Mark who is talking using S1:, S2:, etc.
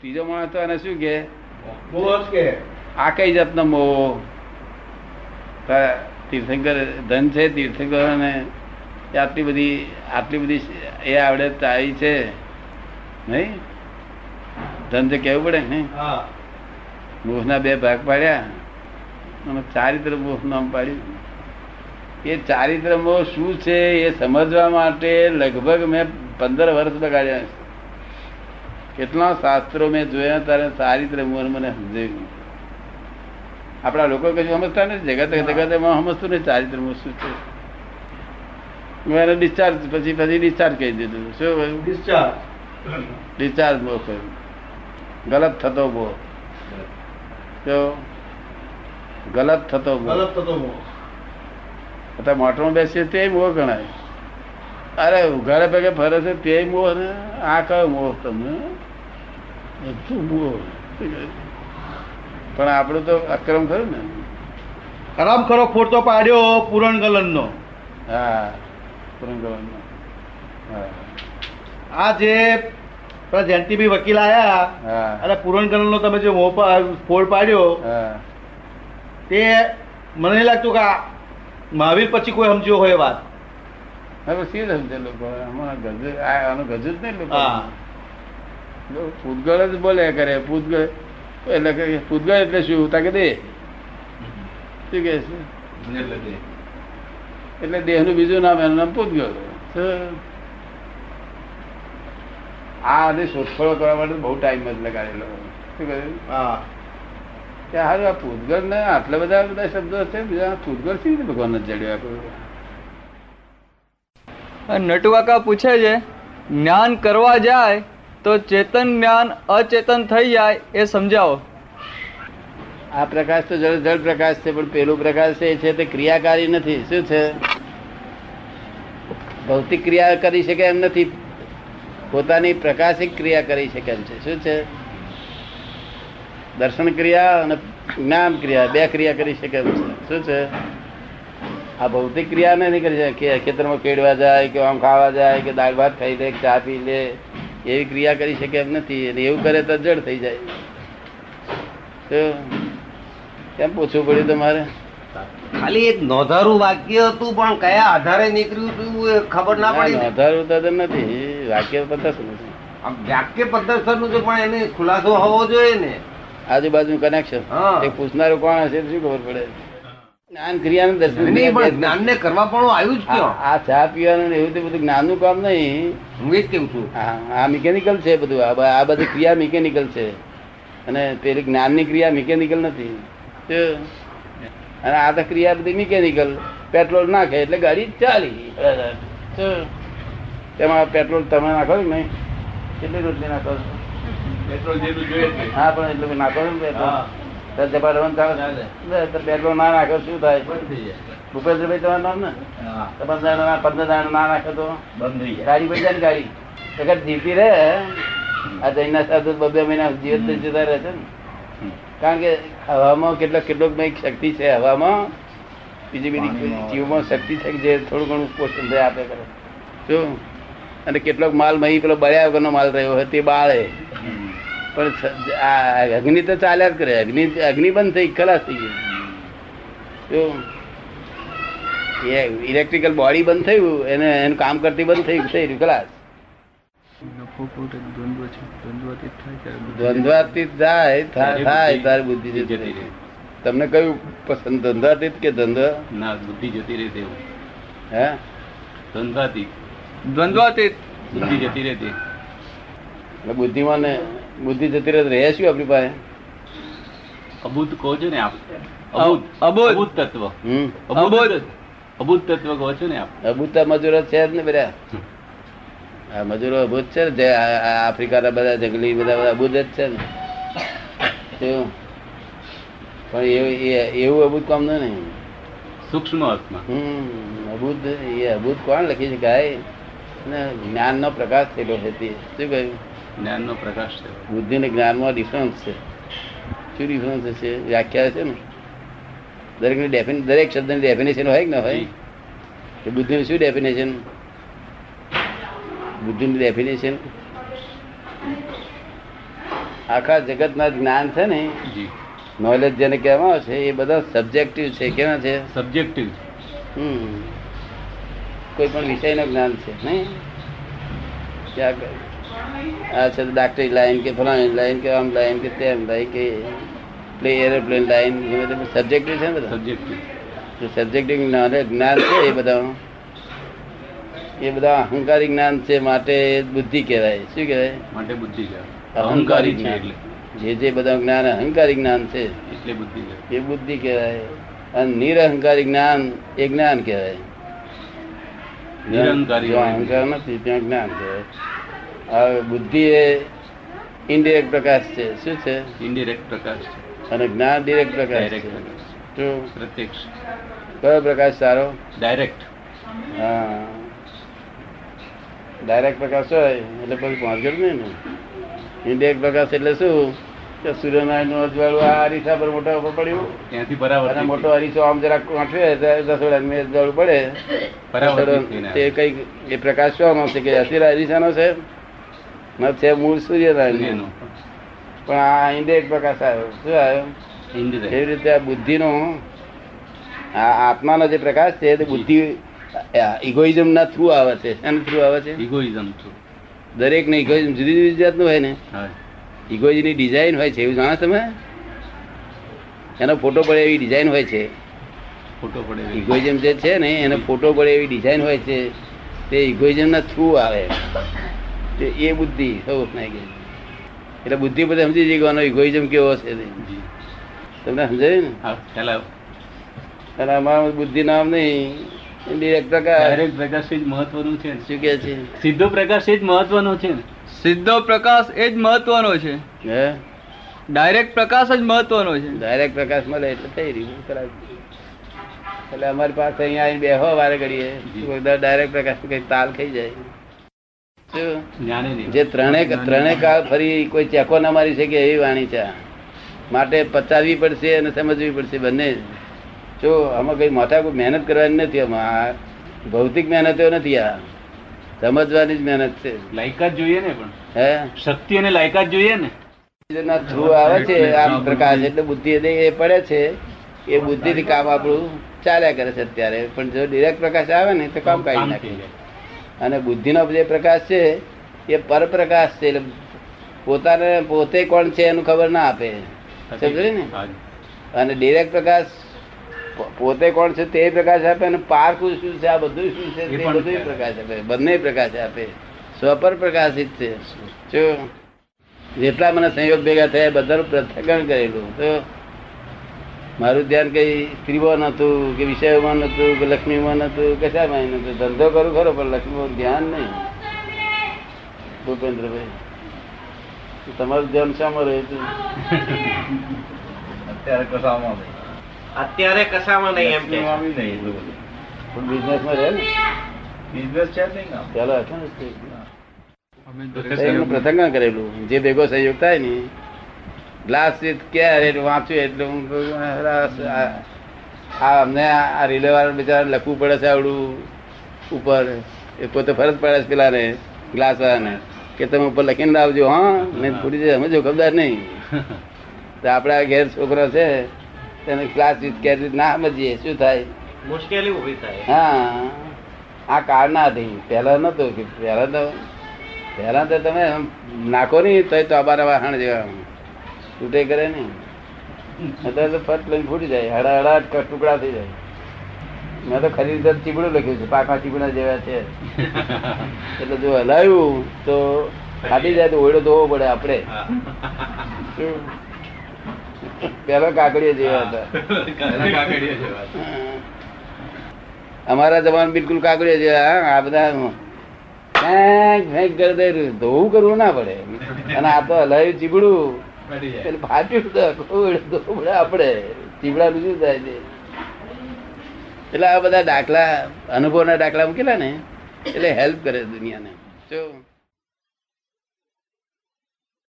S1: ત્રીજો માણસ તો એને શું કે? આ કઈ જાતનો મોહ તારા તીર્થંકર ધન છે તીર્થંકર ને આટલી બધી આટલી બધી એ આવડે તારી છે નહીં? ધન તો કેવું પડે ને મોહના બે ભાગ પાડ્યા અને ચારિત્ર મોહ નામ પાડ્યું. એ ચારિત્ર મોહ શું છે એ સમજવા માટે લગભગ મેં પંદર વર્ષ બગાડ્યા છે. કેટલા શાસ્ત્રો મેં જોયા ત્યારે ચારિત્ર મોહ મને સમજાવ્યું આપણા લોકો કશું સમજતા નથી. જગત જગત એમાં સમજતું નહીં ચારિત્ર શું છે? એને ડિસ્ચાર્જ પછી પછી ડિસ્ચાર્જ કહી દીધું. શું કહ્યું?
S2: ડિસ્ચાર્જ
S1: ડિસ્ચાર્જ બહુ કહ્યું. ગલત થતો બહુ. તો ગલત થતો
S2: ગલત થતો બહુ.
S1: અત્યારે મોટરમાં બેસીએ તે મોહ ગણાય. અરે ઘરે પગે ફરે છે તે મોહ ને આ કયો મોહ તમને પણ આપણું તો અક્રમ ખરું ને.
S2: ખરાબ ખરો ફોટો પાડ્યો પૂરણ ગલન નો
S1: હા પુરંગવાનો. હા.
S2: આ જે જયંતિભાઈ વકીલ આયા
S1: હા.
S2: અને પૂરણ ગલન નો તમે જે ફોડ પાડ્યો
S1: હા.
S2: તે મને નહીં લાગતું કે મહાવીર પછી કોઈ સમજ્યો હોય વાત.
S1: હવે સી સમજે લોકો? આનું ગજુ જ નહીં લોકો. પૂતગળ જ બોલે કરે પૂતગળ એટલે કે પૂતગળ એટલે શું? તા કે દે શું કે છે? એટલે દેહનું બીજું નામ એનું નામ પૂતગળ આ અને શોધખોળો કરવા માટે બહુ ટાઈમ જ લગાડેલો. શું કહ્યું
S2: હા.
S1: કે હારું આ પૂતગળ ને આટલા બધા બધા શબ્દો છે બીજા પૂતગળ સી રીતે ભગવાન જ જડ્યો આખું
S3: નટુકાકા પૂછે છે જ્ઞાન કરવા જાય તો ચેતન જ્ઞાન અચેતન થઈ જાય એ સમજાવો.
S1: આ પ્રકાશ તો જળ જળ પ્રકાશ છે, પણ પેલું પ્રકાશ છે છે તે ક્રિયાકારી નથી. શું છે? ભૌતિક ક્રિયા કરી શકે એમ નથી. પોતાની પ્રકાશિક ક્રિયા કરી શકે એમ છે. શું છે? દર્શન ક્રિયા અને જ્ઞાન ક્રિયા, બે ક્રિયા કરી શકે એમ છે. શું છે? આ ભૌતિક ક્રિયા નહીં કરી શકે. ખેતરમાં કેળવા જાય કે આમ ખાવા જાય કે દાળ ભાત ખાઈ લે ચા પી લે. એવી ક્રિયા કરી શકે એમ નથી. અને એવું કરે તો જડ થઈ જાય. તો કેમ પૂછવું પડ્યું તમારે?
S4: ખાલી એક નોંધારું વાક્ય હતું પણ કયા આધારે નીકળ્યું હતું એ ખબર ના પડી
S1: નોંધારું તો નથી. વાક્ય
S4: આમ વાક્ય પદ્ધતિસરનું છે પણ એને ખુલાસો હોવો જોઈએ ને?
S1: આજુબાજુ કનેક્શન એ પૂછનારું કોણ હશે શું ખબર પડે? જ્ઞાન ક્રિયાનું દર્શન જ્ઞાન
S4: ને કરવા પણ આવ્યું જ
S1: આ આ ચા પીવાનું એવું તે બધું જ્ઞાનનું કામ નહીં.
S4: હું એ જ કેવું છું.
S1: આ મિકેનિકલ છે બધું. આ આ બધી ક્રિયા મિકેનિકલ છે. અને પેલી જ્ઞાનની ક્રિયા મિકેનિકલ નથી? અને આ તો ક્રિયા બધી મિકેનિકલ પેટ્રોલ નાખે એટલે ગાડી ચાલી? તેમાં પેટ્રોલ તમે નાખો નહીં? કેટલી રોટલી નાખો
S2: પેટ્રોલ જેટલું જોઈએ
S1: હા પણ એટલું નાખો ને પેટ્રોલ? પેટ્રોલ ના નાખો શું થાય. ભૂપેન્દ્રભાઈ તમારું નામ ને? પંદર દાણા પંદર દાણા ના નાખે તો. ગાડી ને ગાડી. અગર જીવતી રહે આ જૈનના સાથે બબે મહિના જીવન જતા રહે છે ને. કારણ કે હવામાં કેટલો કેટલોક કંઈક શક્તિ છે હવામાં. બીજી બીજી જીવમાં શક્તિ છે કે જે થોડું ઘણું પોષણ થાય આપે કરે. શું? અને કેટલોક માલ મહી પેલો બળ્યા વગરનો માલ રહ્યો હોય તે બાળે. પણ આ અગ્નિ તો ચાલ્યા જ કરે. અગ્નિ અગ્નિ બંધ થઈ ખલાસ થઈ ગઈ. એ ઇલેક્ટ્રિકલ બોડી બંધ થયું એને એનું કામ કરતી બંધ થઈ થઈ રહ્યું ખલાસ. દ્વંદ્વાતીત જાય થાય તારી બુદ્ધિ જતી રહે. તમને કયું પસંદ ધંધાતીત કે ધંધો
S5: ના બુદ્ધિ જતી રહે તેવું.
S1: હે?
S5: ધંધાથી
S3: દ્વંદ્વાતીત.
S5: બુદ્ધિ જતી રહેતી
S1: એટલે બુદ્ધિમાં ને બુદ્ધિ જતી રહે રહે શું આપણી પાસે?
S5: અબુદ્ધ કહો છો ને આપ. અબુદ્ધ
S3: અબુદ્ધ.
S5: અબુદ્ધ તત્વ. અબુદ્ધ અબુદ્ધ તત્વ. કહો છો ને આપ.
S1: અભૂતા મજૂરો છે જ ને બધા? આ મજૂરો અભૂત છે ને? જે આફ્રિકાના બધા જંગલી બધા બધા અભૂત જ છે ને? પણ એવું એ- એવું અભૂત કામ નહીં
S5: સૂક્ષ્મ અર્થમાં
S1: હમ. અભૂત એ અભૂત કોણ લખી શકાય? ને જ્ઞાનનો પ્રકાશ થયેલો છે શું કહ્યું?
S5: જ્ઞાનનો પ્રકાશ છે.
S1: બુદ્ધિ ને જ્ઞાનમાં ડિફરન્સ છે. શું ડિફરન્સ છે વ્યાખ્યા છે ને? દરેકની ડેફિન દરેક શબ્દની ડેફિનેશન હોય કે ના હોય? કે બુદ્ધિનું શું ડેફિનેશન બુદ્ધિની ડેફિનેશન આખા જગતના જ્ઞાન છે ને નોલેજ જેને કહેવામાં આવે છે એ બધા સબ્જેક્ટિવ છે. કેવા છે?
S5: સબ્જેક્ટિવ
S1: હમ. કોઈ પણ વિષયનું જ્ઞાન છે નહીં? ક્યાં ક- આ છે ડાક્ટરી લાઈન કે ફલાણી લાઈન કે આમ લાઈન કે તેમ લાઈન કે પ્લે એરોપ્લેન લાઈન સબ્જેક્ટિવ છે ને બધા
S5: સબ્જેક્ટિવ
S1: સબ્જેક્ટિવ જ્ઞાન જ્ઞાન છે એ બધા એ બધા અહંકારી જ્ઞાન છે માટે બુદ્ધિ કહેવાય શું કહેવાય
S5: માટે બુદ્ધિ છે
S1: અહંકારી
S5: અહંકારી છે
S1: જ્ઞાન
S5: એટલે
S1: જે જે બધા જ્ઞાન અહંકારી જ્ઞાન છે
S5: એટલે બુદ્ધિ છે
S1: એ બુદ્ધિ કહેવાય અને નિરહંકારી જ્ઞાન એ જ્ઞાન કહેવાય
S5: નિરહંકારી
S1: જ્યાં અહંકાર નથી ત્યાં જ્ઞાન કહેવાય આ બુદ્ધિ એ ઇન્ડિરેક્ટ પ્રકાશ છે. શું છે?
S5: ઇન્ડિરેક્ટ પ્રકાશ છે.
S1: અને જ્ઞાન ડિરેક્ટ પ્રકાશ
S5: ડાયરેક્ટ
S1: છે.
S5: પ્રત્યક્ષ.
S1: કયો પ્રકાશ સારો?
S5: ડાયરેક્ટ
S1: હા. ડાયરેક્ટ પ્રકાશ હોય એટલે પછી પહોંચ્યો નહીં ને. ઇન્ડિરેક્ટ પ્રકાશ એટલે શું? કે સૂર્યનારાયણનું અજવાળું આ અરીસા પર મોટા ઉપર પડ્યું.
S5: ત્યાંથી બરાબર
S1: અને મોટો અરીસો આમ જરાક ત્યારે દસોડા મેં અજવાળું પડે. તે કઈ એ પ્રકાશ શું આવશે કે અતિરા અરીસા નો છે? છે મૂળ સૂર્યનારાયણ પણ આ ઇન્દ્રિય પ્રકાશ આવ્યો શું આવ્યો? એવી રીતે આ બુદ્ધિનો આ આત્માનો જે પ્રકાશ છે તે બુદ્ધિ ઇગોઇઝમ ના થ્રુ આવે છે. એના થ્રુ આવે છે?
S5: ઇગોઇઝમ થ્રુ
S1: દરેક ને ઇગોઇઝમ જુદી જુદી જાતનું હોય ને. ઇગોઇઝની ડિઝાઇન હોય છે એવું જાણો તમે? એનો ફોટો પડે એવી ડિઝાઇન હોય છે.
S5: ફોટો પડે
S1: ઇગોઇઝમ જે છે ને એનો ફોટો પડે એવી ડિઝાઇન હોય છે તે ઇગોઇઝમ ના થ્રુ આવે. એ બુદ્ધિ સૌ નહીં ગઈ એટલે બુદ્ધિ બધે સમજી જઈ ગયો ઇગોઇઝમ કેવો છે તમને સમજાયું ને? અને અમારા બુદ્ધિ નામ નહીં ડિરેક્ટ પ્રકાર
S5: ડાયરેક્ટ પ્રકાશ એ જ મહત્વનું છે. ને.
S1: શું કે છે?
S5: સીધો પ્રકાશ એ જ મહત્વનો છે.
S3: સીધો પ્રકાશ એ જ મહત્વનો છે.
S1: હે?
S3: ડાયરેક્ટ પ્રકાશ જ મહત્વનો છે.
S1: ડાયરેક્ટ પ્રકાશ મળે એટલે થઈ રહ્યું ખરાબ એટલે અમારી પાસે અહીંયા આવીને બેહો વારે ઘડીએ. ડાયરેક્ટ પ્રકાશ કઈ તાલ ખાઈ જાય. જે ત્રણે ત્રણે કાળ ફરી કોઈ ચેકો ના મારી શકે એવી વાણી છે. માટે પચાવવી પડશે અને સમજવી પડશે બંને. જો આમાં કઈ મોટા કોઈ મહેનત કરવાની નથી આમાં. ભૌતિક મહેનતો નથી આ. સમજવાની જ મહેનત છે.
S5: લાયકાત જોઈએ ને પણ.
S1: હે?
S5: શક્તિ અને લાયકાત જોઈએ ને.
S1: થ્રુ આવે છે આમ પ્રકાશ એટલે બુદ્ધિ એ એ પડે છે. એ બુદ્ધિ થી કામ આપણું ચાલ્યા કરે છે અત્યારે. પણ જો ડિરેક્ટ પ્રકાશ આવે ને તો કામ કાઢી નાખી.
S5: જાય.
S1: અને બુદ્ધિનો જે પ્રકાશ છે એ પરપ્રકાશ છે એટલે પોતાને પોતે કોણ છે એનું ખબર ના આપે. સમજે ને? અને ડિરેક્ટ પ્રકાશ પોતે કોણ છે તે પ્રકાશ આપે અને પારખું શું છે આ બધું શું છે તે બધું પ્રકાશ આપે. બંને પ્રકાશ આપે. સ્વપર પ્રકાશિત છે. જો જેટલા મને સંયોગ ભેગા થયા એ બધાનું પૃથ્થકરણ કરેલું. તો મારું ધ્યાન કઈ સ્ત્રીમાં નતું કે વિષયોમાં નતું કે લક્ષ્મીમાં નતું કશામાં નતું. ધંધો કરું ખરો પણ લક્ષ્મીમાં ધ્યાન નહીં. ભૂપેન્દ્રભાઈ તમારું ધ્યાન શામાં રહ્યું હતું
S2: અત્યારે કશામાં નહીં.
S4: અત્યારે કશામાં નહીં એમ કે
S2: નહીં
S1: પણ બિઝનેસમાં રહે ને?
S2: બિઝનેસ છે નહીં ને
S1: ચાલો પ્રસંગ કરેલું. જે ભેગો સહયોગ થાય ને ગ્લાસ ક્યારે વાંચ્યું એટલે હું આ- અમને આ રિલે વાળા બિચારા લખવું પડે છે આવડું ઉપર. એ પોતે ફરજ પડે છે પેલાને ગ્લાસ વાળાને કે તમે ઉપર લખીને આવજો હા નહીં ફૂટી જાય સમજો ખબર નહીં. તો આપણા ઘેર છોકરો છે તેને ક્લાસ ક્યારે ના સમજીએ શું થાય?
S4: મુશ્કેલી ઊભી થાય.
S1: હા. આ કાળ ના હતી પહેલા નતો કે પહેલા તો પહેલા તો તમે નાખો નહીં તો અબાર વાહણ જેવા. તૂટે કરે ને. અત્યારે તો ફટ લઈને ફૂટી જાય. હડા હડા ટુકડા થઈ જાય. મેં તો ખરીદ ચીબડું લખ્યું છે. પાકા ચીબડા જેવા છે. એટલે જો હલાવ્યું તો ફાટી જાય તો ઓયડો ધોવો પડે આપણે. પેલો કાકડીઓ જેવા હતા. અમારા જમાન બિલકુલ કાકડીઓ જેવા આ બધા ધોવું કરવું ના પડે. અને આ તો હલાયું ચીબડું. એટલે ફાટ્યું પડે આપણે ચીબડા શું થાય છે? એટલે આ બધા દાખલા, અનુભવના દાખલા મૂકેલા ને? એટલે હેલ્પ કરે દુનિયાને. જો